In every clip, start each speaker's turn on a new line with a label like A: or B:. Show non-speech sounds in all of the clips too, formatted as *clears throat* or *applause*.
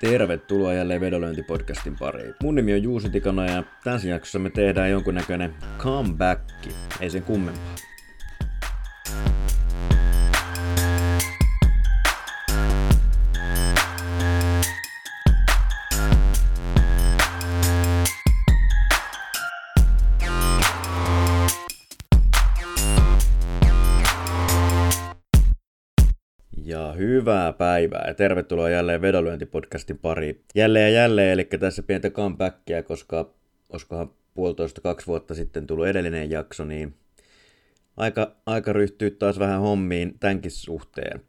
A: Tervetuloa jälleen vedonlyöntipodcastin pariin. Mun nimi on Juuso Tikana ja tässä jaksossa me tehdään jonkunnäköinen comeback. Ei sen kummempaa. Hyvää päivää ja tervetuloa jälleen vedonlyöntipodcastin pariin. Jälleen ja jälleen, eli tässä pientä comebackia, koska olisikohan puolitoista kaksi vuotta sitten tullut edellinen jakso, niin aika, aika ryhtyy taas vähän hommiin tämänkin suhteen.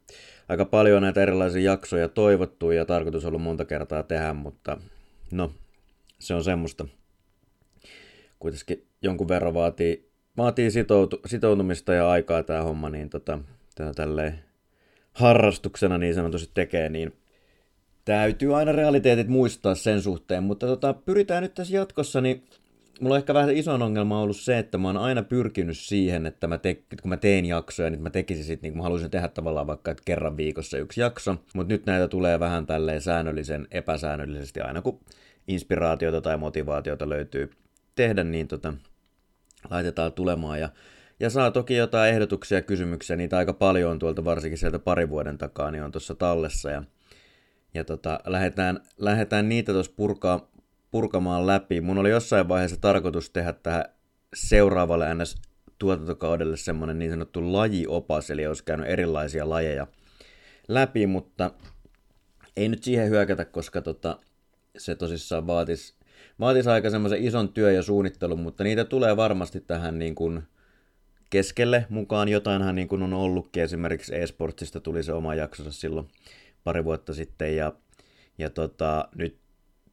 A: Aika paljon näitä erilaisia jaksoja toivottu ja tarkoitus ollut monta kertaa tehdä, mutta no, se on semmoista. Kuitenkin jonkun verran vaatii, vaatii sitoutu, sitoutumista ja aikaa tämä homma, niin tota, tää tälleen harrastuksena niin sanotusti tekee, niin täytyy aina realiteetit muistaa sen suhteen, mutta tota, pyritään nyt tässä jatkossa, niin mulla on ehkä vähän iso ongelma ollut se, että mä oon aina pyrkinyt siihen, että mä te, kun mä teen jaksoja, niin mä tekisin sit, niin mä haluaisin tehdä tavallaan vaikka että kerran viikossa yksi jakso, mutta nyt näitä tulee vähän tälleen säännöllisen, epäsäännöllisesti aina kun inspiraatiota tai motivaatiota löytyy tehdä, niin tota, laitetaan tulemaan. Ja ja saa toki jotain ehdotuksia ja kysymyksiä, niitä aika paljon on tuolta varsinkin sieltä pari vuoden takaa, niin on tuossa tallessa. Ja, ja tota, lähdetään, lähdetään niitä tuossa purkaa, purkamaan läpi. Mun oli jossain vaiheessa tarkoitus tehdä tähän seuraavalle ns tuotantokaudelle semmoinen niin sanottu lajiopas, eli olisi käynyt erilaisia lajeja läpi, mutta ei nyt siihen hyökätä, koska tota, se tosissaan vaatisi, vaatisi aika semmoisen ison työ ja suunnittelun, mutta niitä tulee varmasti tähän niin kuin, keskelle mukaan. Jotainhan niin kuin on ollutkin, esimerkiksi eSportsista tuli se oma jaksonsa silloin pari vuotta sitten, ja, ja tota, nyt,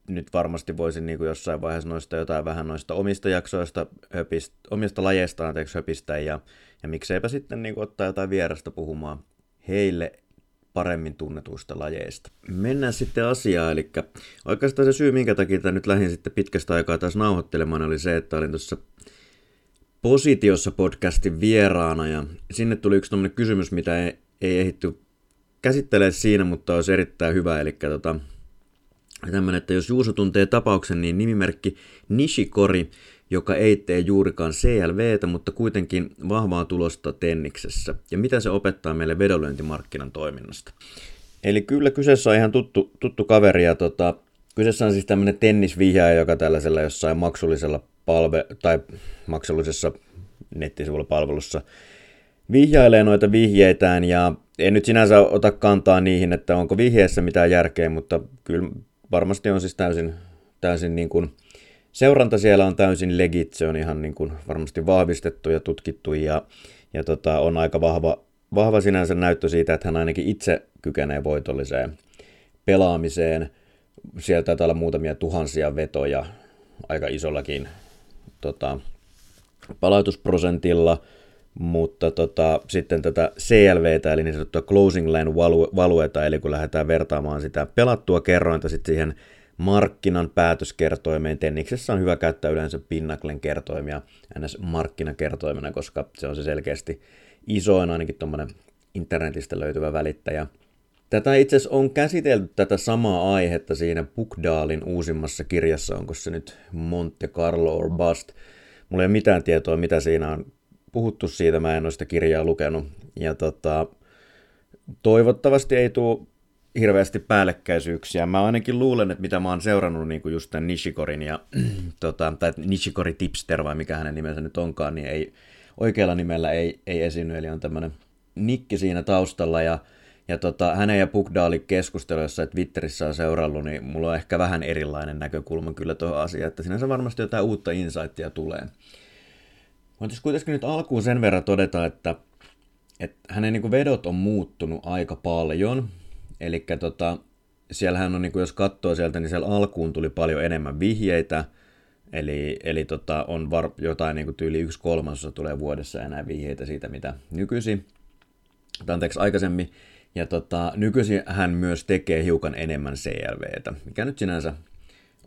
A: nyt varmasti voisin niin kuin jossain vaiheessa noista jotain vähän noista omista jaksoista, höpist, omista lajeista anteeksi höpistä, ja, ja mikseipä sitten niin kuin ottaa jotain vierasta puhumaan heille paremmin tunnetuista lajeista. Mennään sitten asiaan, eli oikeastaan se syy, minkä takia nyt lähdin sitten pitkästä aikaa taas nauhoittelemaan, oli se, että olin tuossa Positiossa podcastin vieraana ja sinne tuli yksi tämmöinen kysymys, mitä ei, ei ehditty käsittelee siinä, mutta olisi erittäin hyvä. Eli tota, tämmöinen, että jos Juuso tuntee tapauksen, niin nimimerkki Nishikori, joka ei tee juurikaan CLVtä, mutta kuitenkin vahvaa tulosta tenniksessä. Ja mitä se opettaa meille vedonlyöntimarkkinan toiminnasta? Eli kyllä kyseessä on ihan tuttu, tuttu kaveri ja tota, kyseessä on siis tämmöinen tennisvihjaaja, joka tällaisella jossain maksullisella palve- tai maksullisessa nettisivulla palvelussa vihjailee noita vihjeitään ja en nyt sinänsä ota kantaa niihin, että onko vihjeessä mitään järkeä, mutta kyllä varmasti on siis täysin, täysin niin kuin, seuranta siellä on täysin legit, se on ihan niin kuin varmasti vahvistettu ja tutkittu ja, ja tota, on aika vahva, vahva sinänsä näyttö siitä, että hän ainakin itse kykenee voitolliseen pelaamiseen. Sieltä taitaa olla muutamia tuhansia vetoja aika isollakin tota, palautusprosentilla, mutta tota, sitten tätä CLVtä, eli niin sanottua closing line valueta, eli kun lähdetään vertaamaan sitä pelattua kerrointa sitten siihen markkinan päätöskertoimeen. Tenniksessä on hyvä käyttää yleensä Pinnaclen kertoimia ns. markkinakertoimena, koska se on se selkeästi isoin ainakin tuommoinen internetistä löytyvä välittäjä. Tätä itse asiassa on käsitelty tätä samaa aihetta siinä Pukdaalin uusimmassa kirjassa, onko se nyt Monte Carlo or Bust. Mulla ei ole mitään tietoa, mitä siinä on puhuttu siitä, mä en ole sitä kirjaa lukenut. Ja tota, toivottavasti ei tule hirveästi päällekkäisyyksiä. Mä ainakin luulen, että mitä mä oon seurannut niin kuin just tämän Nishikorin ja *clears throat* tota, tai Nishikori Tipster vai mikä hänen nimensä nyt onkaan, niin ei, oikealla nimellä ei, ei esiinny, eli on tämmöinen nikki siinä taustalla ja ja tota, hänen ja Pukdaali keskustelu, jossa Twitterissä on seurannut, niin mulla on ehkä vähän erilainen näkökulma kyllä tuohon asiaan, että sinänsä varmasti jotain uutta insightia tulee. Mutta jos kuitenkin nyt alkuun sen verran todeta, että, että hänen niin vedot on muuttunut aika paljon. Eli tota, siellähän on, niin kuin jos katsoo sieltä, niin siellä alkuun tuli paljon enemmän vihjeitä, Eli, eli tota, on var, jotain niin kuin tyyli yksi kolmasosa tulee vuodessa enää vihjeitä siitä, mitä nykyisin, tai anteeksi aikaisemmin. Ja tota, nykyisin hän myös tekee hiukan enemmän CLVtä, mikä nyt sinänsä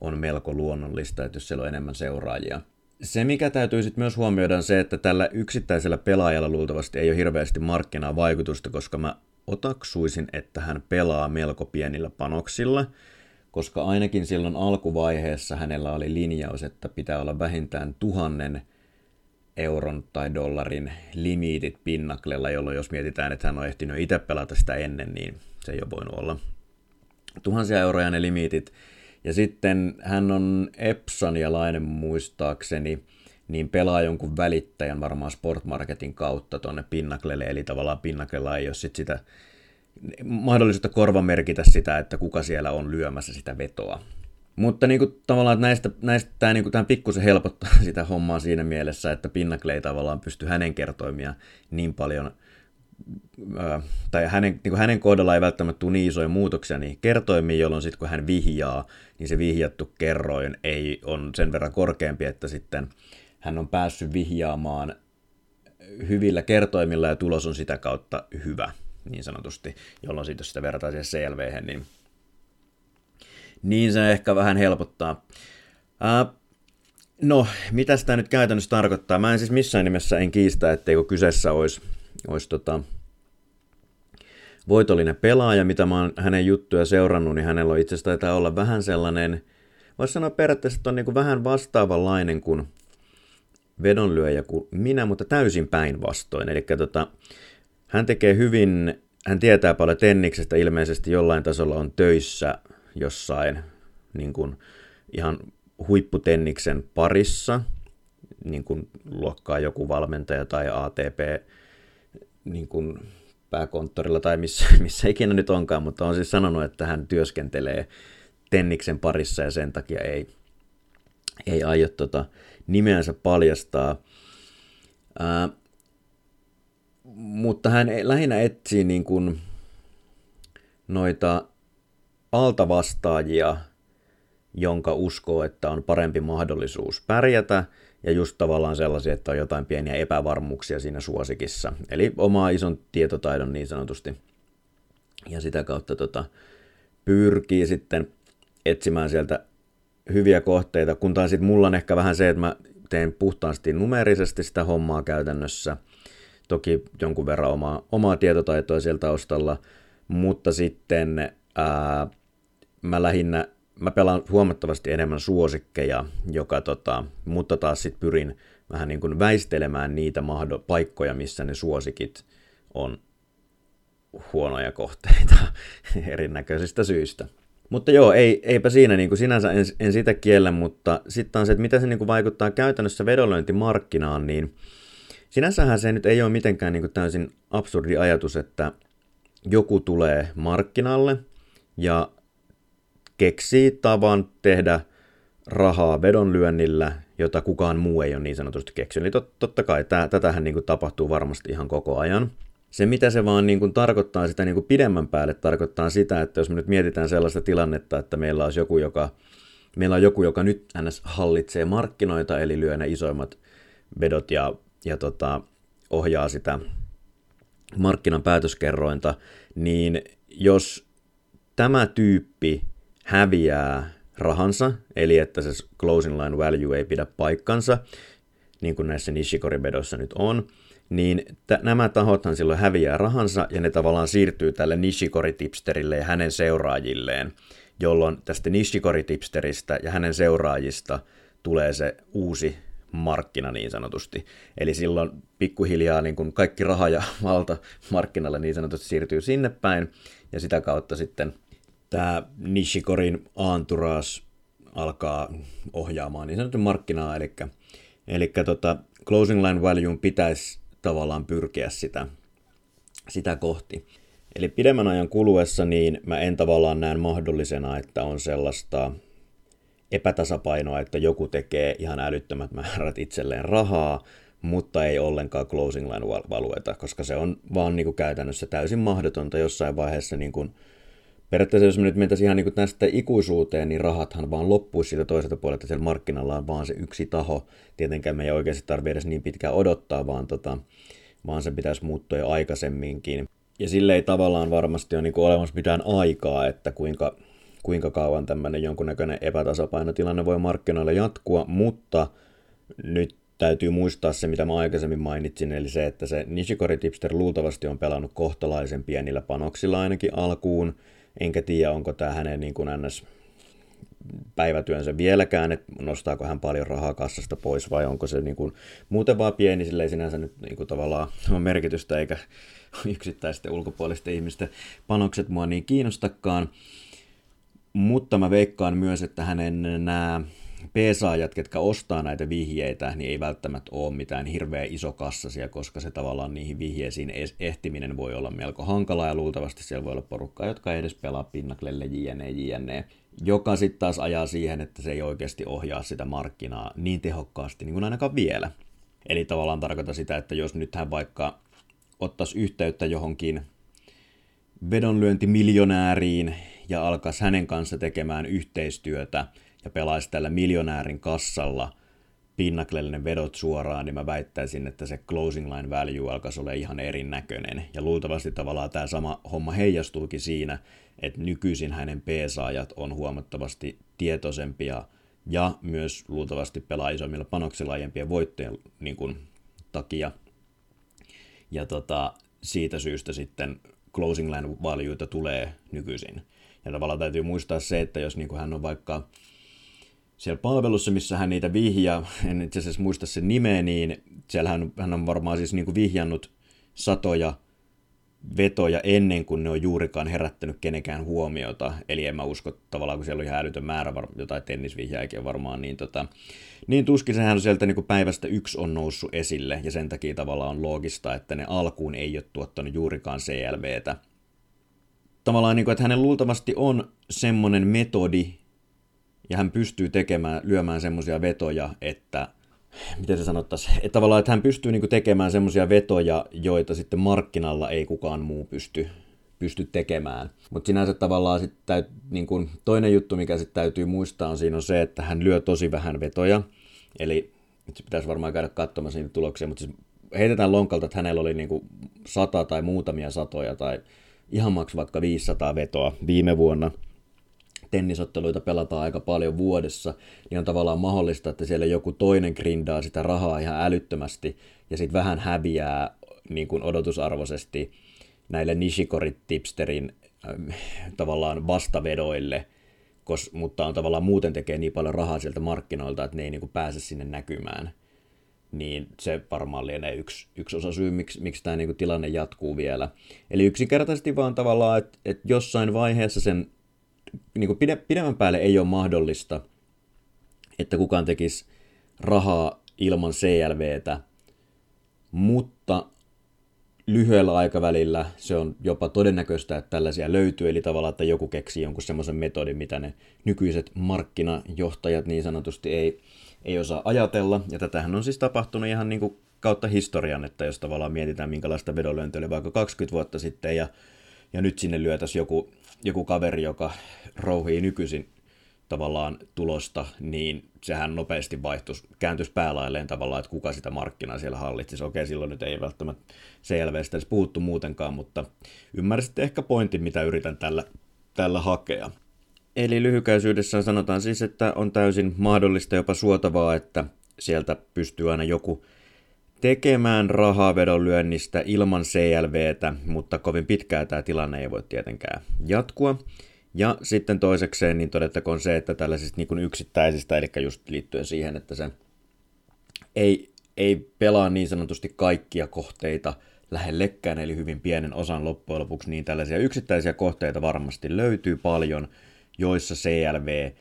A: on melko luonnollista, että jos siellä on enemmän seuraajia. Se, mikä täytyy sitten myös huomioida, on se, että tällä yksittäisellä pelaajalla luultavasti ei ole hirveästi markkinaa vaikutusta, koska mä otaksuisin, että hän pelaa melko pienillä panoksilla, koska ainakin silloin alkuvaiheessa hänellä oli linjaus, että pitää olla vähintään tuhannen euron tai dollarin limiitit pinnaklella, jolloin jos mietitään, että hän on ehtinyt itse pelata sitä ennen, niin se ei ole voinut olla tuhansia euroja ne limiitit. Ja sitten hän on Epsonialainen muistaakseni, niin pelaa jonkun välittäjän varmaan Sportmarketin kautta tuonne Pinnaklelle, eli tavallaan Pinnaklella ei ole sit sitä mahdollisuutta korvamerkitä sitä, että kuka siellä on lyömässä sitä vetoa. Mutta niin kuin, tavallaan että näistä, näistä tämä, niin kuin, tämä pikkusen helpottaa *laughs* sitä hommaa siinä mielessä, että Pinnacle tavallaan pysty hänen kertoimia niin paljon, tai hänen, niin kuin hänen kohdalla ei välttämättä tule niin isoja muutoksia niin kertoimiin, jolloin sitten kun hän vihjaa, niin se vihjattu kerroin ei on sen verran korkeampi, että sitten hän on päässyt vihjaamaan hyvillä kertoimilla ja tulos on sitä kautta hyvä, niin sanotusti, jolloin sitten jos sitä verrataan siihen CLV, niin, niin se ehkä vähän helpottaa. Ää, no, mitä sitä nyt käytännössä tarkoittaa? Mä en siis missään nimessä en kiistä, etteikö kyseessä olisi, olisi tota, voitollinen pelaaja, mitä mä oon hänen juttuja seurannut, niin hänellä on itse asiassa taitaa olla vähän sellainen, voisi sanoa periaatteessa, että on niin kuin vähän vastaavanlainen kuin vedonlyöjä kuin minä, mutta täysin päinvastoin. Eli tota, hän tekee hyvin, hän tietää paljon tenniksestä, ilmeisesti jollain tasolla on töissä jossain niin kuin ihan huipputenniksen parissa, niin kuin luokkaa joku valmentaja tai ATP niin kuin pääkonttorilla tai missä, *laughs* missä ikinä nyt onkaan, mutta on siis sanonut, että hän työskentelee tenniksen parissa ja sen takia ei, ei aio tota, nimeänsä paljastaa. Ää, mutta hän lähinnä etsii niin kuin noita altavastaajia, jonka uskoo, että on parempi mahdollisuus pärjätä, ja just tavallaan sellaisia, että on jotain pieniä epävarmuuksia siinä suosikissa. Eli omaa ison tietotaidon niin sanotusti. Ja sitä kautta tota, pyrkii sitten etsimään sieltä hyviä kohteita, kun taas sitten mulla on ehkä vähän se, että mä teen puhtaasti numerisesti sitä hommaa käytännössä. Toki jonkun verran omaa, omaa tietotaitoa siellä taustalla, mutta sitten ää, mä lähinnä, mä pelaan huomattavasti enemmän suosikkeja, joka tota, mutta taas sitten pyrin vähän niin kuin väistelemään niitä mahdo, paikkoja, missä ne suosikit on huonoja kohteita *laughs* erinäköisistä syistä. Mutta joo, ei, eipä siinä niin kuin sinänsä en, en sitä kiellä, mutta sitten on se, että mitä se niin kuin vaikuttaa käytännössä vedonlyöntimarkkinaan, niin sinänsähän se nyt ei ole mitenkään niin kuin täysin absurdi ajatus, että joku tulee markkinalle ja keksii tavan tehdä rahaa vedonlyönnillä, jota kukaan muu ei ole niin sanotusti keksinyt. Eli tot, totta kai tää, tätähän niin kuin tapahtuu varmasti ihan koko ajan. Se, mitä se vaan niin kuin tarkoittaa sitä niin kuin pidemmän päälle, tarkoittaa sitä, että jos me nyt mietitään sellaista tilannetta, että meillä olisi joku, joka, meillä on joku, joka nyt ns. hallitsee markkinoita, eli lyö ne isoimmat vedot ja, ja tota, ohjaa sitä markkinan päätöskerrointa, niin jos tämä tyyppi häviää rahansa, eli että se closing line value ei pidä paikkansa, niin kuin näissä Nishikori-vedoissa nyt on, niin t- nämä tahothan silloin häviää rahansa ja ne tavallaan siirtyy tälle Nishikori-tipsterille ja hänen seuraajilleen, jolloin tästä Nishikori-tipsteristä ja hänen seuraajista tulee se uusi markkina niin sanotusti. Eli silloin pikkuhiljaa niin kuin kaikki raha ja *laughs* valta markkinalle niin sanotusti siirtyy sinne päin, ja sitä kautta sitten tämä Nishikorin aanturas alkaa ohjaamaan niin sanotun markkinaa, eli, eli tota, closing line value pitäisi tavallaan pyrkiä sitä, sitä kohti. Eli pidemmän ajan kuluessa niin mä en tavallaan näe mahdollisena, että on sellaista epätasapainoa, että joku tekee ihan älyttömät määrät itselleen rahaa, mutta ei ollenkaan closing line valueta, koska se on vaan niin kuin käytännössä täysin mahdotonta jossain vaiheessa niin kuin Periaatteessa jos me nyt mentäisiin ihan niin tästä ikuisuuteen, niin rahathan vaan loppuisi siitä toiselta puolelta, siellä markkinalla on vaan se yksi taho. Tietenkään me ei oikeasti tarvitse edes niin pitkään odottaa, vaan, tota, vaan se pitäisi muuttua jo aikaisemminkin. Ja sille ei tavallaan varmasti ole niin olemassa mitään aikaa, että kuinka, kuinka kauan tämmöinen jonkunnäköinen epätasapainotilanne voi markkinoilla jatkua, mutta nyt täytyy muistaa se, mitä mä aikaisemmin mainitsin, eli se, että se Nishikori Tipster luultavasti on pelannut kohtalaisen pienillä panoksilla ainakin alkuun, enkä tiedä, onko tämä hänen niin kuin ns. päivätyönsä vieläkään, että nostaako hän paljon rahaa kassasta pois vai onko se niin kuin, muuten vaan pieni, sillä ei sinänsä nyt niin kuin, tavallaan ole merkitystä eikä *laughs* yksittäisten ulkopuolisten ihmisten panokset mua niin kiinnostakaan. Mutta mä veikkaan myös, että hänen nämä peesaajat, ketkä ostaa näitä vihjeitä, niin ei välttämättä ole mitään hirveä iso kassasia, koska se tavallaan niihin vihjeisiin ehtiminen voi olla melko hankalaa ja luultavasti siellä voi olla porukkaa, jotka ei edes pelaa pinnaklelle jne, jne, joka sitten taas ajaa siihen, että se ei oikeasti ohjaa sitä markkinaa niin tehokkaasti niin kuin ainakaan vielä. Eli tavallaan tarkoita sitä, että jos nyt hän vaikka ottaisi yhteyttä johonkin vedonlyöntimiljonääriin ja alkaisi hänen kanssa tekemään yhteistyötä ja pelaisi tällä miljonäärin kassalla pinnaklellinen vedot suoraan, niin mä väittäisin, että se closing line value alkaisi olla ihan erinäköinen. Ja luultavasti tavallaan tämä sama homma heijastuukin siinä, että nykyisin hänen peesaajat on huomattavasti tietoisempia ja myös luultavasti pelaa isommilla panoksilla aiempien voittojen niin kuin, takia. Ja tota, siitä syystä sitten closing line valueita tulee nykyisin. Ja tavallaan täytyy muistaa se, että jos niin kuin hän on vaikka siellä palvelussa, missä hän niitä vihjaa, *laughs* en itse asiassa muista sen nimeä, niin siellä hän, on varmaan siis niin kuin vihjannut satoja vetoja ennen kuin ne on juurikaan herättänyt kenenkään huomiota. Eli en mä usko tavallaan, kun siellä on ihan älytön määrä, var- jotain tennisvihjääkin varmaan, niin, tota, niin tuskin sehän sieltä niin kuin päivästä yksi on noussut esille, ja sen takia tavallaan on loogista, että ne alkuun ei ole tuottanut juurikaan CLVtä. Tavallaan, niin kuin, että hänen luultavasti on semmoinen metodi, ja hän pystyy tekemään, lyömään semmoisia vetoja, että miten se sanottaisiin, että tavallaan, että hän pystyy niin tekemään semmoisia vetoja, joita sitten markkinalla ei kukaan muu pysty, pysty tekemään. Mutta sinänsä tavallaan sit täyt, niin kuin toinen juttu, mikä sitten täytyy muistaa on siinä on se, että hän lyö tosi vähän vetoja, eli se pitäisi varmaan käydä katsomaan niitä tuloksia, mutta siis heitetään lonkalta, että hänellä oli niin kuin sata tai muutamia satoja tai ihan maks vaikka 500 vetoa viime vuonna – tennisotteluita pelataan aika paljon vuodessa, niin on tavallaan mahdollista, että siellä joku toinen grindaa sitä rahaa ihan älyttömästi ja sitten vähän häviää niin kuin odotusarvoisesti näille Nishikori-tipsterin äh, tavallaan vastavedoille, kos, mutta on tavallaan muuten tekee niin paljon rahaa sieltä markkinoilta, että ne ei niin kuin pääse sinne näkymään. Niin se varmaan lienee yksi, yksi osa syy, miksi, miksi tämä niin kuin tilanne jatkuu vielä. Eli yksinkertaisesti vaan tavallaan, että, että jossain vaiheessa sen niin kuin pide, pidemmän päälle ei ole mahdollista, että kukaan tekisi rahaa ilman CLVtä, mutta lyhyellä aikavälillä se on jopa todennäköistä, että tällaisia löytyy, eli tavallaan, että joku keksii jonkun semmoisen metodin, mitä ne nykyiset markkinajohtajat niin sanotusti ei, ei osaa ajatella, ja tätähän on siis tapahtunut ihan niin kuin kautta historian, että jos tavallaan mietitään, minkälaista vedonlyöntiä oli vaikka 20 vuotta sitten, ja, ja nyt sinne lyötäisiin joku joku kaveri, joka rouhii nykyisin tavallaan tulosta, niin sehän nopeasti vaihtuisi, kääntyisi päälailleen tavallaan, että kuka sitä markkinaa siellä hallitsisi. Okei, silloin nyt ei välttämättä CLVstä edes puhuttu muutenkaan, mutta ymmärsitte ehkä pointin, mitä yritän tällä, tällä hakea. Eli lyhykäisyydessään sanotaan siis, että on täysin mahdollista jopa suotavaa, että sieltä pystyy aina joku tekemään rahaa vedonlyönnistä ilman CLVtä, mutta kovin pitkään tämä tilanne ei voi tietenkään jatkua. Ja sitten toisekseen niin todettakoon se, että tällaisista niin kuin yksittäisistä, eli just liittyen siihen, että se ei, ei pelaa niin sanotusti kaikkia kohteita lähellekään, eli hyvin pienen osan loppujen lopuksi, niin tällaisia yksittäisiä kohteita varmasti löytyy paljon, joissa CLV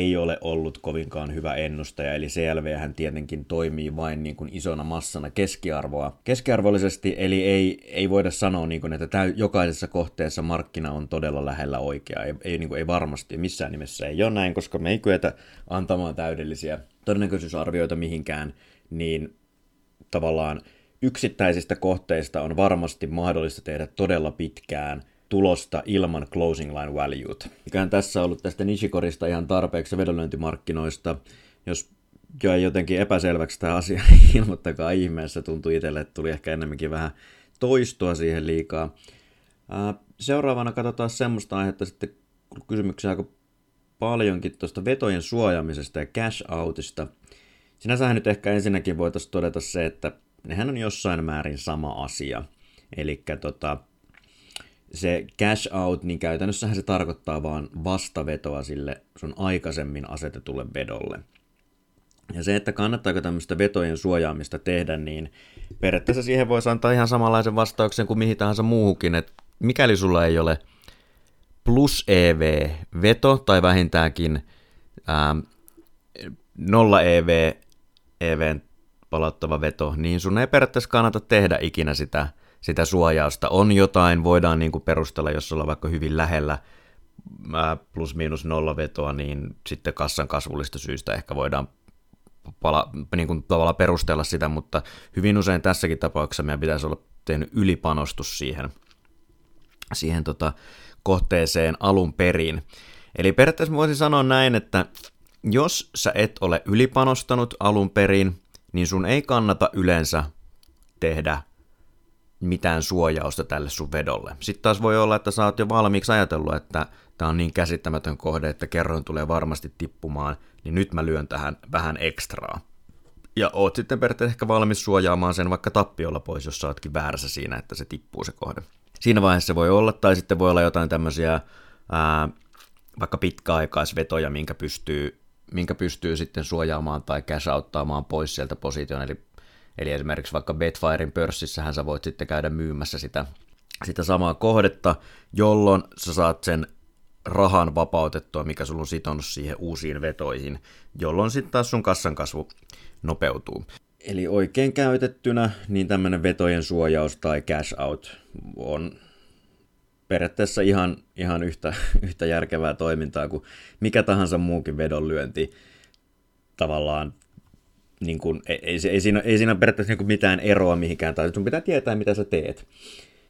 A: ei ole ollut kovinkaan hyvä ennustaja, eli CLV hän tietenkin toimii vain niin kuin isona massana keskiarvoa. Keskiarvollisesti, eli ei, ei voida sanoa, niin kuin, että täy, jokaisessa kohteessa markkina on todella lähellä oikeaa. Ei, ei, niin kuin, ei varmasti, missään nimessä ei ole näin, koska me ei kyetä antamaan täydellisiä todennäköisyysarvioita mihinkään, niin tavallaan yksittäisistä kohteista on varmasti mahdollista tehdä todella pitkään – tulosta ilman closing line. Ikään tässä on ollut tästä Nishikorista ihan tarpeeksi vedonlyöntimarkkinoista. Jos jäi jotenkin epäselväksi tämä asia, *laughs* niin ilmoittakaa ihmeessä. Tuntui itselle, että tuli ehkä enemmänkin vähän toistoa siihen liikaa. Seuraavana katsotaan semmoista aihetta sitten kysymyksiä aika paljonkin tuosta vetojen suojaamisesta ja cash outista. Sinänsähän nyt ehkä ensinnäkin voitaisiin todeta se, että nehän on jossain määrin sama asia. Eli tota, se cash out, niin käytännössähän se tarkoittaa vaan vastavetoa sille sun aikaisemmin asetetulle vedolle. Ja se, että kannattaako tämmöistä vetojen suojaamista tehdä, niin periaatteessa siihen voisi antaa ihan samanlaisen vastauksen kuin mihin tahansa muuhunkin, että mikäli sulla ei ole plus EV-veto tai vähintäänkin ää, nolla EV, EVn palauttava veto, niin sun ei periaatteessa kannata tehdä ikinä sitä, sitä suojausta. On jotain, voidaan niin kuin perustella, jos ollaan vaikka hyvin lähellä plus miinus nolla vetoa, niin sitten kassan kasvullista syystä ehkä voidaan pala, niin kuin tavallaan perustella sitä, mutta hyvin usein tässäkin tapauksessa meidän pitäisi olla tehnyt ylipanostus siihen, siihen tota, kohteeseen alun perin. Eli periaatteessa voisin sanoa näin, että jos sä et ole ylipanostanut alun perin, niin sun ei kannata yleensä tehdä mitään suojausta tälle sun vedolle. Sitten taas voi olla, että sä oot jo valmiiksi ajatellut, että tämä on niin käsittämätön kohde, että kerroin tulee varmasti tippumaan, niin nyt mä lyön tähän vähän ekstraa. Ja oot sitten periaatteessa ehkä valmis suojaamaan sen vaikka tappiolla pois, jos sä ootkin väärässä siinä, että se tippuu se kohde. Siinä vaiheessa voi olla, tai sitten voi olla jotain tämmöisiä ää, vaikka pitkäaikaisvetoja, minkä pystyy, minkä pystyy sitten suojaamaan tai cash outtaamaan pois sieltä position, eli Eli esimerkiksi vaikka Betfirein pörssissähän sä voit sitten käydä myymässä sitä, sitä samaa kohdetta, jolloin sä saat sen rahan vapautettua, mikä sulla on sitonut siihen uusiin vetoihin, jolloin sitten taas sun kassan kasvu nopeutuu. Eli oikein käytettynä, niin tämmöinen vetojen suojaus tai cash out on periaatteessa ihan, ihan yhtä, *laughs* yhtä järkevää toimintaa kuin mikä tahansa muukin vedonlyönti. Tavallaan niin kuin, ei, ei, ei, siinä, ei siinä periaatteessa niin mitään eroa mihinkään, tai sun pitää tietää, mitä sä teet.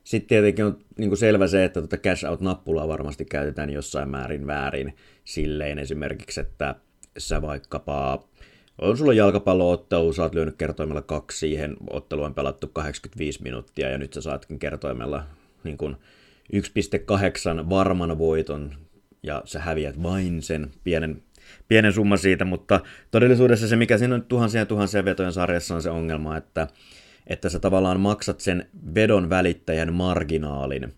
A: Sitten tietenkin on niin kuin selvä se, että tuota cash out-nappulaa varmasti käytetään jossain määrin väärin silleen esimerkiksi, että sä vaikkapa on sulla jalkapalloottelu, sä oot lyönyt kertoimella kaksi siihen, ottelu on pelattu 85 minuuttia ja nyt sä saatkin kertoimella niin kuin 1,8 varman voiton ja sä häviät vain sen pienen, pienen summan siitä, mutta todellisuudessa se, mikä siinä on tuhansia ja tuhansia vetojen sarjassa on se ongelma, että että sä tavallaan maksat sen vedon välittäjän marginaalin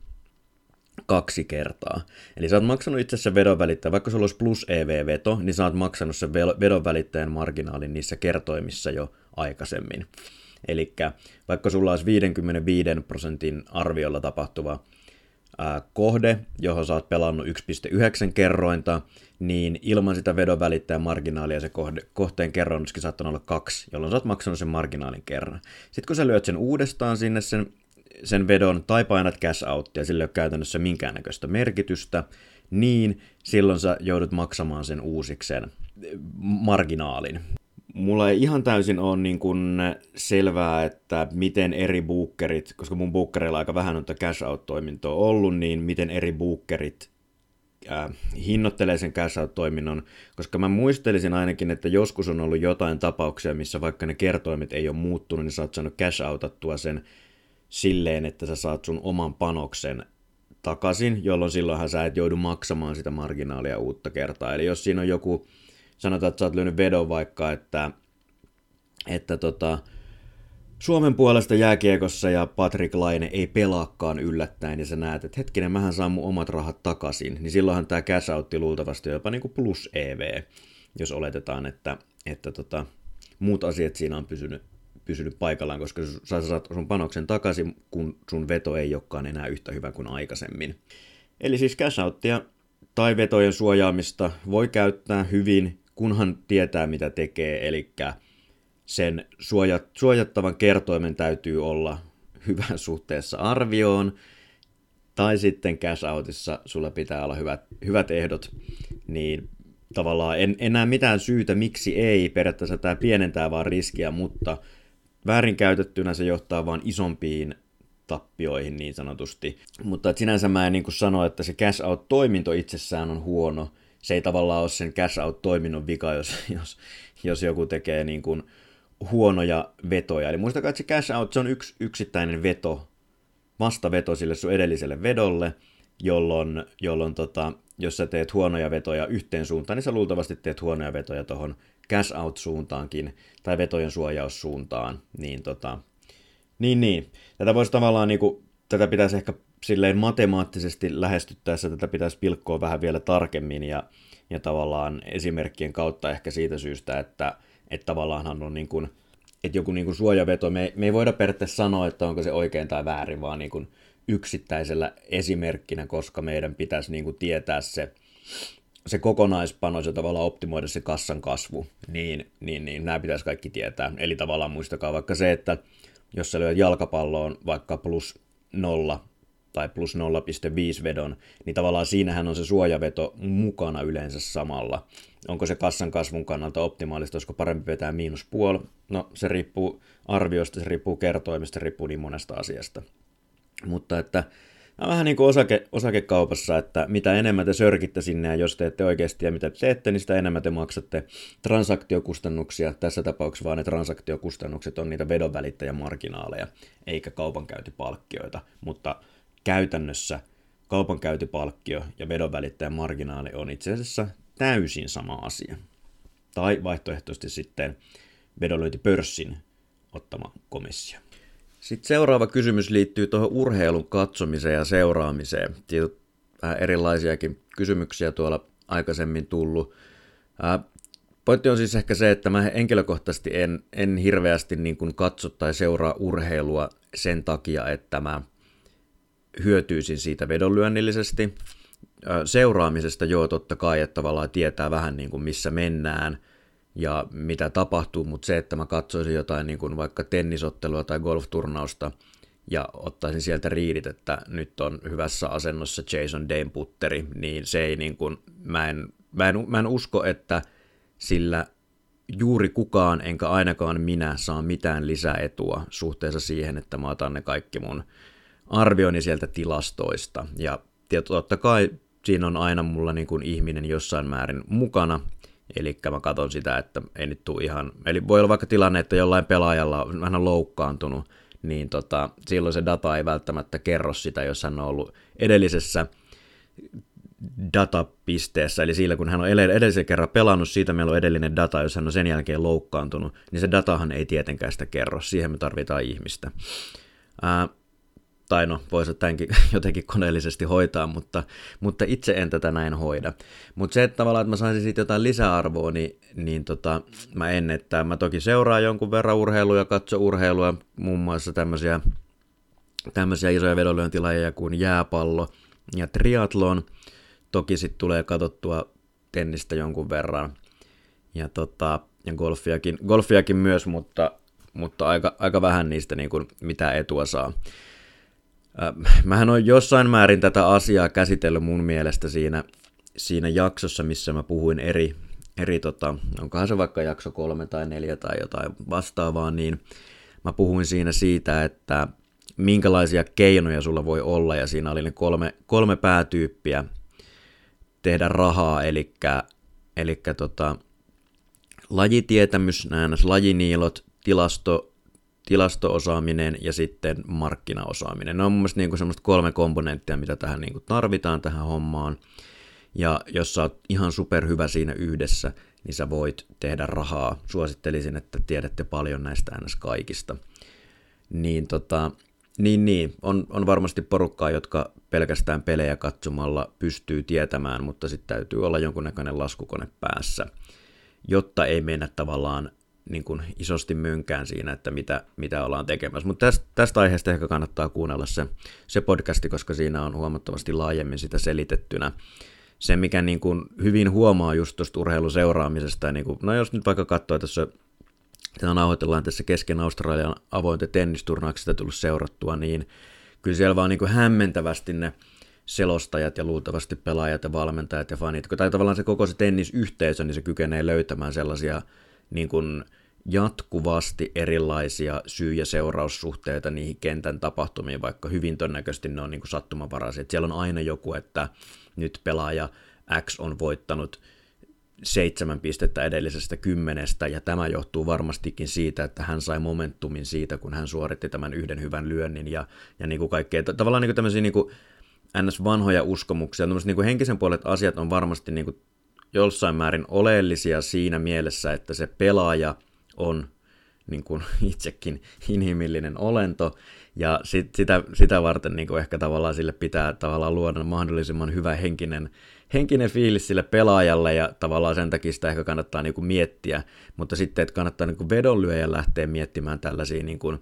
A: kaksi kertaa. Eli sä oot maksanut itse asiassa vedon välittäjän, vaikka sulla olisi plus EV-veto, niin sä oot maksanut sen vedon välittäjän marginaalin niissä kertoimissa jo aikaisemmin. Eli vaikka sulla olisi 55 prosentin arviolla tapahtuva ää, kohde, johon sä oot pelannut 1,9 kerrointa, niin ilman sitä vedon välittäjän marginaalia se kohde, kohteen kerroin olisikin saattanut olla kaksi, jolloin sä oot maksanut sen marginaalin kerran. Sitten kun sä lyöt sen uudestaan sinne sen, sen vedon tai painat cash outtia, sillä ei ole käytännössä minkäännäköistä merkitystä, niin silloin sä joudut maksamaan sen uusiksen marginaalin. Mulla ei ihan täysin ole niin kuin selvää, että miten eri bookerit, koska mun bookerilla aika vähän on cash out-toimintoa ollut, niin miten eri bookerit hinnoittelee sen cash out-toiminnon, koska mä muistelisin ainakin, että joskus on ollut jotain tapauksia, missä vaikka ne kertoimet ei ole muuttunut, niin sä oot saanut cash outattua sen silleen, että sä saat sun oman panoksen takaisin, jolloin silloinhan sä et joudu maksamaan sitä marginaalia uutta kertaa. Eli jos siinä on joku, sanotaan, että sä oot lyönyt vedon vaikka, että, että tota, Suomen puolesta jääkiekossa ja Patrick Laine ei pelaakaan yllättäen, ja sä näet, että hetkinen, mähän saan mun omat rahat takaisin, niin silloinhan tämä cash outti luultavasti jopa niin kuin plus EV, jos oletetaan, että, että tota, muut asiat siinä on pysynyt, pysynyt paikallaan, koska sä saat sun panoksen takaisin, kun sun veto ei olekaan enää yhtä hyvä kuin aikaisemmin. Eli siis cash outtia tai vetojen suojaamista voi käyttää hyvin, kunhan tietää mitä tekee, eli sen suojat, suojattavan kertoimen täytyy olla hyvän suhteessa arvioon, tai sitten cash outissa sulla pitää olla hyvät, hyvät ehdot, niin tavallaan en, en näe mitään syytä, miksi ei. Periaatteessa tämä pienentää vaan riskiä, mutta väärinkäytettynä se johtaa vaan isompiin tappioihin niin sanotusti. Mutta et sinänsä mä en niin sano, että se cash out-toiminto itsessään on huono. Se ei tavallaan ole sen cash out-toiminnon vika, jos, jos, jos joku tekee niin kuin huonoja vetoja. Eli muistakaa, että se cash out se on yksi yksittäinen veto, vastaveto sille sun edelliselle vedolle, jolloin, jolloin tota, jos sä teet huonoja vetoja yhteen suuntaan, niin sä luultavasti teet huonoja vetoja tuohon cash out suuntaankin tai vetojen suojaussuuntaan. Niin, tota, niin, niin. Tätä voisi tavallaan niinku tätä pitäisi ehkä silleen matemaattisesti lähestyttäessä tätä pitäisi pilkkoa vähän vielä tarkemmin ja, ja tavallaan esimerkkien kautta ehkä siitä syystä, että, että tavallaan on niin kuin, että joku niin kuin suojaveto, me, me ei voida periaatteessa sanoa, että onko se oikein tai väärin, vaan niin kuin yksittäisellä esimerkkinä, koska meidän pitäisi niin kuin tietää se, se kokonaispanos ja tavallaan optimoida se kassan kasvu, niin, niin, niin nämä pitäisi kaikki tietää. Eli tavallaan muistakaa vaikka se, että jos sä lyöt jalkapalloon vaikka plus nolla tai plus 0,5 vedon, niin tavallaan siinähän on se suojaveto mukana yleensä samalla. Onko se kassan kasvun kannalta optimaalista, olisiko parempi vetää miinus puoli? No se riippuu arviosta, se riippuu kertoimista, se riippuu niin monesta asiasta. Mutta että vähän niin kuin osake, osakekaupassa, että mitä enemmän te sörkitte sinne ja jos teette oikeasti ja mitä teette, niin sitä enemmän te maksatte transaktiokustannuksia. Tässä tapauksessa vaan ne transaktiokustannukset on niitä vedonvälittäjämarginaaleja, eikä kaupankäyntipalkkioita. Mutta käytännössä kaupankäyntipalkkio ja vedonvälittäjämarginaali on itse asiassa täysin sama asia. Tai vaihtoehtoisesti sitten vedonlyöntipörssin ottama komissio. Sitten seuraava kysymys liittyy tuohon urheilun katsomiseen ja seuraamiseen. Siitä on vähän erilaisiakin kysymyksiä tuolla aikaisemmin tullut. Pointti on siis ehkä se, että mä henkilökohtaisesti en, en hirveästi niin katso tai seuraa urheilua sen takia, että mä hyötyisin siitä vedonlyönnillisesti. Seuraamisesta joo, totta kai, että tavallaan tietää vähän niin kuin missä mennään – ja mitä tapahtuu, mutta se, että mä katsoisin jotain niin kuin vaikka tennisottelua tai golfturnausta ja ottaisin sieltä riidit, että nyt on hyvässä asennossa Jason Dane putteri, niin se ei niin kuin, mä en, mä en, mä en usko, että sillä juuri kukaan, enkä ainakaan minä, saa mitään lisäetua suhteessa siihen, että mä otan ne kaikki mun arvioni sieltä tilastoista. Ja totta kai siinä on aina mulla niin kuin ihminen jossain määrin mukana, Eli mä katson sitä, että ei nyt tule ihan... Eli voi olla vaikka tilanne, että jollain pelaajalla on loukkaantunut, niin tota, silloin se data ei välttämättä kerro sitä, jos hän on ollut edellisessä datapisteessä, eli sillä kun hän on edellisen kerran pelannut, siitä meillä on edellinen data, jos hän on sen jälkeen loukkaantunut, niin se datahan ei tietenkään sitä kerro, siihen me tarvitaan ihmistä. Ää, tai no, voisi tämänkin *laughs* jotenkin koneellisesti hoitaa, mutta, mutta itse en tätä näin hoida. Mutta se, että tavallaan, että mä saisin siitä jotain lisäarvoa, niin, niin tota, mä en, että mä toki seuraan jonkun verran urheilua, katso urheilua, muun muassa tämmöisiä, tämmöisiä isoja vedonlyöntilajeja kuin jääpallo ja triatlon. Toki sitten tulee katsottua tennistä jonkun verran ja, tota, ja golfiakin, golfiakin myös, mutta, mutta aika, aika vähän niistä niin kuin, mitä etua saa. Äh, *laughs* mähän on jossain määrin tätä asiaa käsitellyt mun mielestä siinä, siinä jaksossa, missä mä puhuin eri, eri tota, onkohan se vaikka jakso kolme tai neljä tai jotain vastaavaa, niin mä puhuin siinä siitä, että minkälaisia keinoja sulla voi olla, ja siinä oli ne kolme, kolme päätyyppiä tehdä rahaa, eli, eli tota, lajitietämys, nämä lajiniilot, tilasto, tilastoosaaminen ja sitten markkinaosaaminen. Ne on mun mielestä niin kuin semmoista kolme komponenttia, mitä tähän niin kuin tarvitaan tähän hommaan. Ja jos sä oot ihan superhyvä siinä yhdessä, niin sä voit tehdä rahaa. Suosittelisin, että tiedätte paljon näistä ns. kaikista. Niin, tota, niin, niin. On, on varmasti porukkaa, jotka pelkästään pelejä katsomalla pystyy tietämään, mutta sitten täytyy olla jonkunnäköinen laskukone päässä, jotta ei mennä tavallaan niin kuin isosti mönkään siinä, että mitä, mitä ollaan tekemässä. Mutta tästä, tästä aiheesta ehkä kannattaa kuunnella se, se podcasti, koska siinä on huomattavasti laajemmin sitä selitettynä. Se, mikä niin kuin hyvin huomaa just tuosta urheiluseuraamisesta, niin kuin, no jos nyt vaikka katsoo tässä Tätä nauhoitellaan tässä kesken Australian avointen tennisturnauksista tullut seurattua, niin kyllä siellä vaan niin kuin hämmentävästi ne selostajat ja luultavasti pelaajat ja valmentajat ja fanit, tai tavallaan se koko se tennisyhteisö, niin se kykenee löytämään sellaisia niin kuin jatkuvasti erilaisia syy- ja seuraussuhteita niihin kentän tapahtumiin, vaikka hyvin todennäköisesti ne on niin kuin sattumanvaraisia. Että siellä on aina joku, että nyt pelaaja X on voittanut seitsemän pistettä edellisestä kymmenestä, ja tämä johtuu varmastikin siitä, että hän sai momentumin siitä, kun hän suoritti tämän yhden hyvän lyönnin, ja, ja niin kuin kaikkea, tavallaan niin kuin tämmöisiä niin kuin ns. vanhoja uskomuksia, niin kuin henkisen puolet asiat on varmasti niin kuin jossain määrin oleellisia siinä mielessä, että se pelaaja on niin kuin *laughs* itsekin inhimillinen olento, ja sit, sitä, sitä varten niin kuin ehkä tavallaan sille pitää tavallaan luoda mahdollisimman hyvä henkinen, henkinen fiilis sille pelaajalle, ja tavallaan sen takia sitä ehkä kannattaa niin kuin miettiä, mutta sitten, että kannattaa niin kuin vedonlyöjä lähteä miettimään tällaisia niin kuin,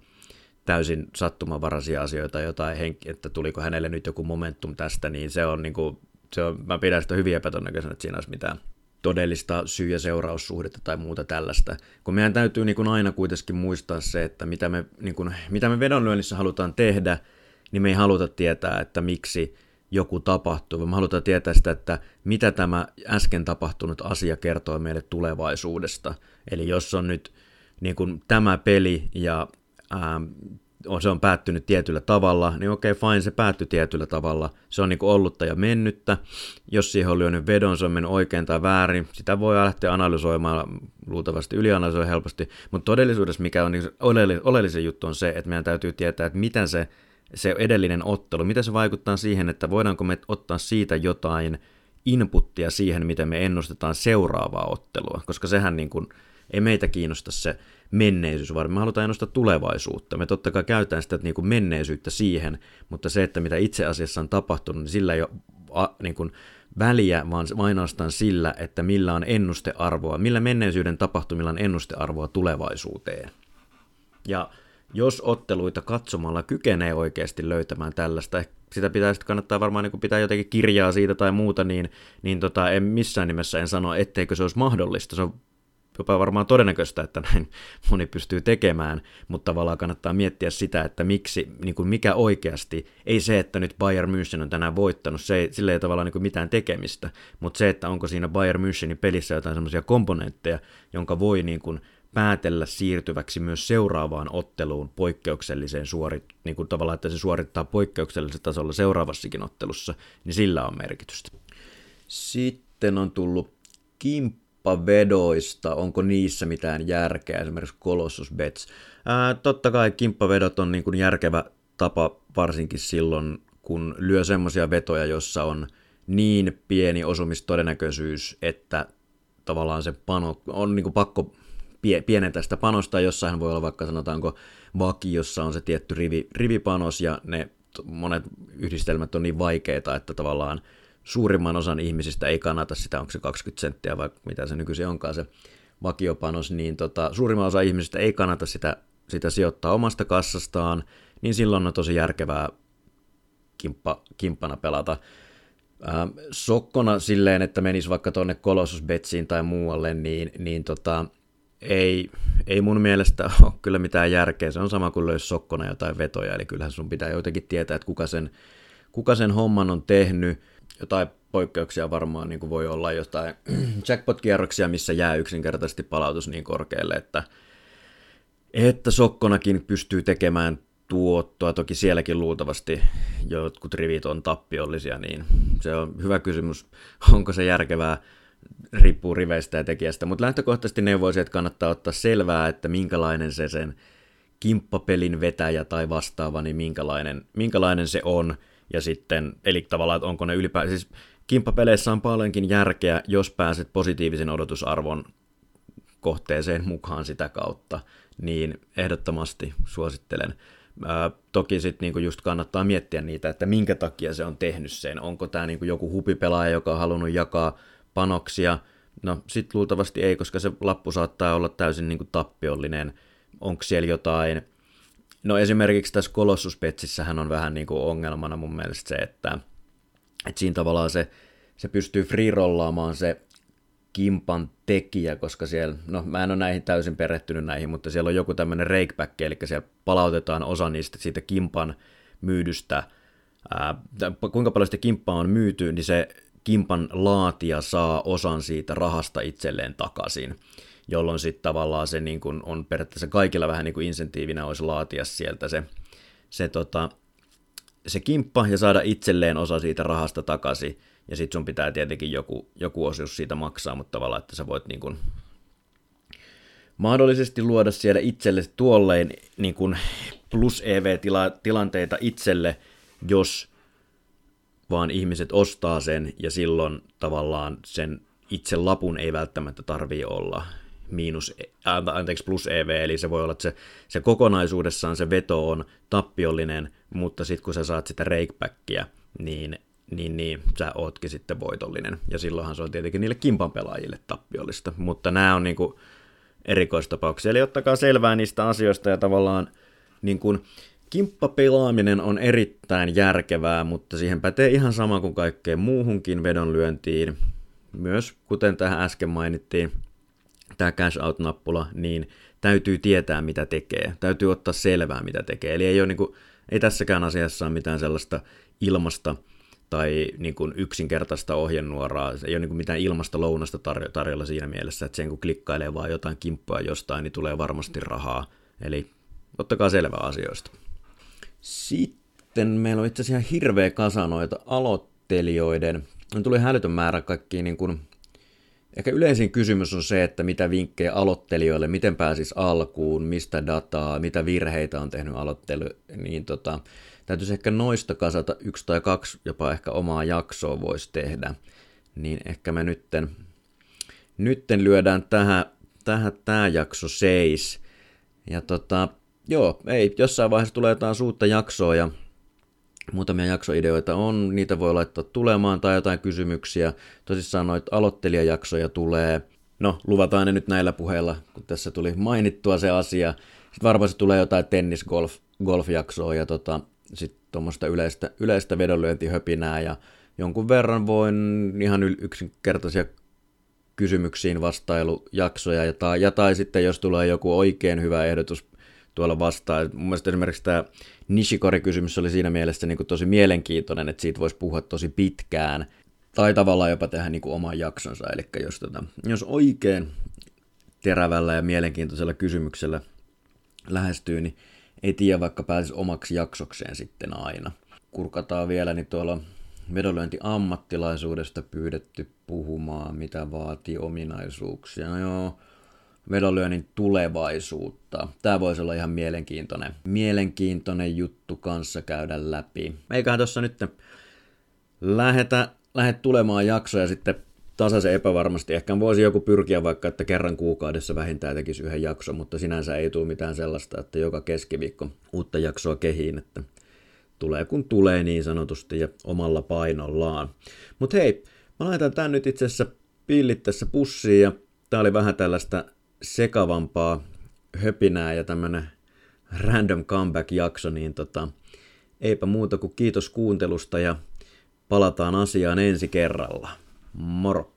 A: täysin sattumanvaraisia asioita, jotain että tuliko hänelle nyt joku momentum tästä, niin se on, niin kuin, se on mä pidän sitä hyvin epätodennäköisenä, että siinä olisi mitään todellista syy- ja seuraussuhdetta tai muuta tällaista. Kun meidän täytyy niin kuin aina kuitenkin muistaa se, että mitä me, niin kuin, mitä me vedonlyönnissä halutaan tehdä, niin me ei haluta tietää, että miksi joku tapahtuu, vaan me halutaan tietää sitä, että mitä tämä äsken tapahtunut asia kertoo meille tulevaisuudesta. Eli jos on nyt niin kuin tämä peli ja ää, se on päättynyt tietyllä tavalla, niin okei, fine, se päättyi tietyllä tavalla. Se on niin kuin ollutta ja mennyttä. Jos siihen on lyönyt vedon, se on mennyt oikein tai väärin. Sitä voi lähteä analysoimaan, luultavasti ylianalysoi helposti. Mutta todellisuudessa mikä on niin oleellisen juttu on se, että meidän täytyy tietää, että miten se, se edellinen ottelu, miten se vaikuttaa siihen, että voidaanko me ottaa siitä jotain inputtia siihen, miten me ennustetaan seuraavaa ottelua. Koska sehän niin ei meitä kiinnosta se menneisyys, vaan me halutaan ennustaa tulevaisuutta. Me totta kai käytetään sitä niin kuin menneisyyttä siihen, mutta se, että mitä itse asiassa on tapahtunut, niin sillä ei ole a, niin kuin väliä, vaan ainoastaan sillä, että millä on ennustearvoa, millä menneisyyden tapahtumilla on ennustearvoa tulevaisuuteen. Ja jos otteluita katsomalla kykenee oikeasti löytämään tällaista, sitä pitää sitten kannattaa varmaan niin pitää jotenkin kirjaa siitä tai muuta, niin, niin tota, en missään nimessä en sano, etteikö se olisi mahdollista. Se on jopa varmaan todennäköistä, että näin moni pystyy tekemään, mutta tavallaan kannattaa miettiä sitä, että miksi, niin kuin mikä oikeasti, ei se, että nyt Bayern München on tänään voittanut, se ei, sille ei tavallaan niin kuin mitään tekemistä, mutta se, että onko siinä Bayern Münchenin pelissä jotain semmoisia komponentteja, jonka voi niin kuin päätellä siirtyväksi myös seuraavaan otteluun poikkeukselliseen suorit, niin kuin tavallaan, että se suorittaa poikkeuksellisella tasolla seuraavassakin ottelussa, niin sillä on merkitystä. Sitten on tullut kimppu kimppavedoista, onko niissä mitään järkeä, esimerkiksi Colossus Bets. Ää, totta kai kimppavedot on niin kuin järkevä tapa varsinkin silloin, kun lyö semmoisia vetoja, jossa on niin pieni osumistodennäköisyys, että tavallaan se pano on niin kuin pakko pie, pienentää sitä panosta, jossain voi olla vaikka sanotaanko vaki, jossa on se tietty rivi, rivipanos ja ne monet yhdistelmät on niin vaikeita, että tavallaan suurimman osan ihmisistä ei kannata sitä, onko se 20 senttiä vai mitä se nykyisin onkaan se vakiopanos, niin tota, suurimman osa ihmisistä ei kannata sitä, sitä sijoittaa omasta kassastaan, niin silloin on tosi järkevää kimppa, kimppana pelata. Ää, sokkona silleen, että menisi vaikka tuonne Colossus Betsiin tai muualle, niin, niin tota, ei, ei mun mielestä *laughs* ole kyllä mitään järkeä. Se on sama kuin löysi sokkona jotain vetoja, eli kyllähän sun pitää jotenkin tietää, että kuka sen, kuka sen homman on tehnyt, jotain poikkeuksia varmaan niin kuin voi olla jotain *clears throat* jackpot-kierroksia, missä jää yksinkertaisesti palautus niin korkealle, että, että Sokkonakin pystyy tekemään tuottoa. Toki sielläkin luultavasti jotkut rivit on tappiollisia, niin se on hyvä kysymys, *laughs* onko se järkevää, riippuu riveistä ja tekijästä. Mutta lähtökohtaisesti neuvoisin, että kannattaa ottaa selvää, että minkälainen se sen kimppapelin vetäjä tai vastaava, niin minkälainen, minkälainen se on – ja sitten, eli tavallaan, että onko ne ylipäätään, siis kimppapeleissä on paljonkin järkeä, jos pääset positiivisen odotusarvon kohteeseen mukaan sitä kautta, niin ehdottomasti suosittelen. Ää, toki sitten niinku just kannattaa miettiä niitä, että minkä takia se on tehnyt sen. Onko tämä niinku joku hupipelaaja, joka on halunnut jakaa panoksia? No sit luultavasti ei, koska se lappu saattaa olla täysin niinku tappiollinen. Onko siellä jotain No esimerkiksi tässä Colossus-petsissähän on vähän niin kuin ongelmana mun mielestä se, että, että siinä tavallaan se, se pystyy free-rollaamaan se kimpan tekijä, koska siellä, no mä en ole näihin täysin perehtynyt näihin, mutta siellä on joku tämmöinen rakeback, eli siellä palautetaan osa niistä siitä kimpan myydystä, ää, kuinka paljon sitä kimppaa on myyty, niin se kimpan laatija saa osan siitä rahasta itselleen takaisin jolloin sitten tavallaan se niin kun on periaatteessa kaikilla vähän niin kuin insentiivinä olisi laatia sieltä se, se, tota, se kimppa ja saada itselleen osa siitä rahasta takaisin, ja sitten sun pitää tietenkin joku, joku osuus siitä maksaa, mutta tavallaan, että sä voit niin kun mahdollisesti luoda siellä itselle tuolleen niin kun plus EV-tilanteita itselle, jos vaan ihmiset ostaa sen ja silloin tavallaan sen itse lapun ei välttämättä tarvii olla miinus, anteeksi, plus EV, eli se voi olla, että se, se kokonaisuudessaan se veto on tappiollinen, mutta sitten kun sä saat sitä rakebackia, niin, niin, niin sä ootkin sitten voitollinen. Ja silloinhan se on tietenkin niille kimpan pelaajille tappiollista. Mutta nämä on niinku erikoistapauksia. Eli ottakaa selvää niistä asioista ja tavallaan niin kuin, kimppapelaaminen on erittäin järkevää, mutta siihen pätee ihan sama kuin kaikkeen muuhunkin vedonlyöntiin. Myös kuten tähän äsken mainittiin, tämä cash out-nappula, niin täytyy tietää mitä tekee. Täytyy ottaa selvää mitä tekee. Eli ei, ole niin kuin, ei tässäkään asiassa ole mitään sellaista ilmasta tai niin kuin yksinkertaista ohjenuoraa. Ei ole niin kuin mitään ilmasta lounasta tar- tarjolla siinä mielessä, että sen kun klikkailee vaan jotain kimppua jostain, niin tulee varmasti rahaa. Eli ottakaa selvää asioista. Sitten meillä on itse asiassa hirveä kasa noita aloittelijoiden. Tuli hälytön määrä kaikkia niin kuin Ehkä yleisin kysymys on se, että mitä vinkkejä aloittelijoille, miten pääsis alkuun, mistä dataa, mitä virheitä on tehnyt aloittelu, niin tota, täytyisi ehkä noista kasata yksi tai kaksi, jopa ehkä omaa jaksoa voisi tehdä. Niin ehkä me nytten, nytten lyödään tähän, tähän tämä jakso seis. Ja tota, joo, ei, jossain vaiheessa tulee jotain suutta jaksoa ja muutamia jaksoideoita on, niitä voi laittaa tulemaan tai jotain kysymyksiä. Tosissaan noita aloittelijajaksoja tulee. No, luvataan ne nyt näillä puheilla, kun tässä tuli mainittua se asia. Sitten varmasti tulee jotain tennis-golf golf-jaksoa ja tota, sitten tuommoista yleistä, yleistä vedonlyöntihöpinää ja jonkun verran voin ihan yksinkertaisia kysymyksiin vastailujaksoja ja tai, ja tai sitten jos tulee joku oikein hyvä ehdotus tuolla vastaan. Mun mielestä esimerkiksi tämä Nishikori-kysymys oli siinä mielessä niin kuin tosi mielenkiintoinen, että siitä voisi puhua tosi pitkään, tai tavallaan jopa tehdä niin kuin oman jaksonsa. Eli jos, tota, jos oikein terävällä ja mielenkiintoisella kysymyksellä lähestyy, niin ei tiedä vaikka pääsisi omaksi jaksokseen sitten aina. Kurkataan vielä, niin tuolla vedonlyönti-ammattilaisuudesta pyydetty puhumaan, mitä vaatii ominaisuuksia. No joo, vedonlyönnin tulevaisuutta. Tämä voisi olla ihan mielenkiintoinen, mielenkiintoinen juttu kanssa käydä läpi. Eiköhän tuossa nyt lähetä, lähde tulemaan jaksoja sitten tasaisen epävarmasti. Ehkä voisi joku pyrkiä vaikka, että kerran kuukaudessa vähintään tekisi yhden jakson, mutta sinänsä ei tule mitään sellaista, että joka keskiviikko uutta jaksoa kehiin, että tulee kun tulee niin sanotusti ja omalla painollaan. Mutta hei, mä laitan tämän nyt itse asiassa pillit tässä pussiin ja tää oli vähän tällaista sekavampaa höpinää ja tämmönen random comeback-jakso, niin tota, eipä muuta kuin kiitos kuuntelusta ja palataan asiaan ensi kerralla. Moro!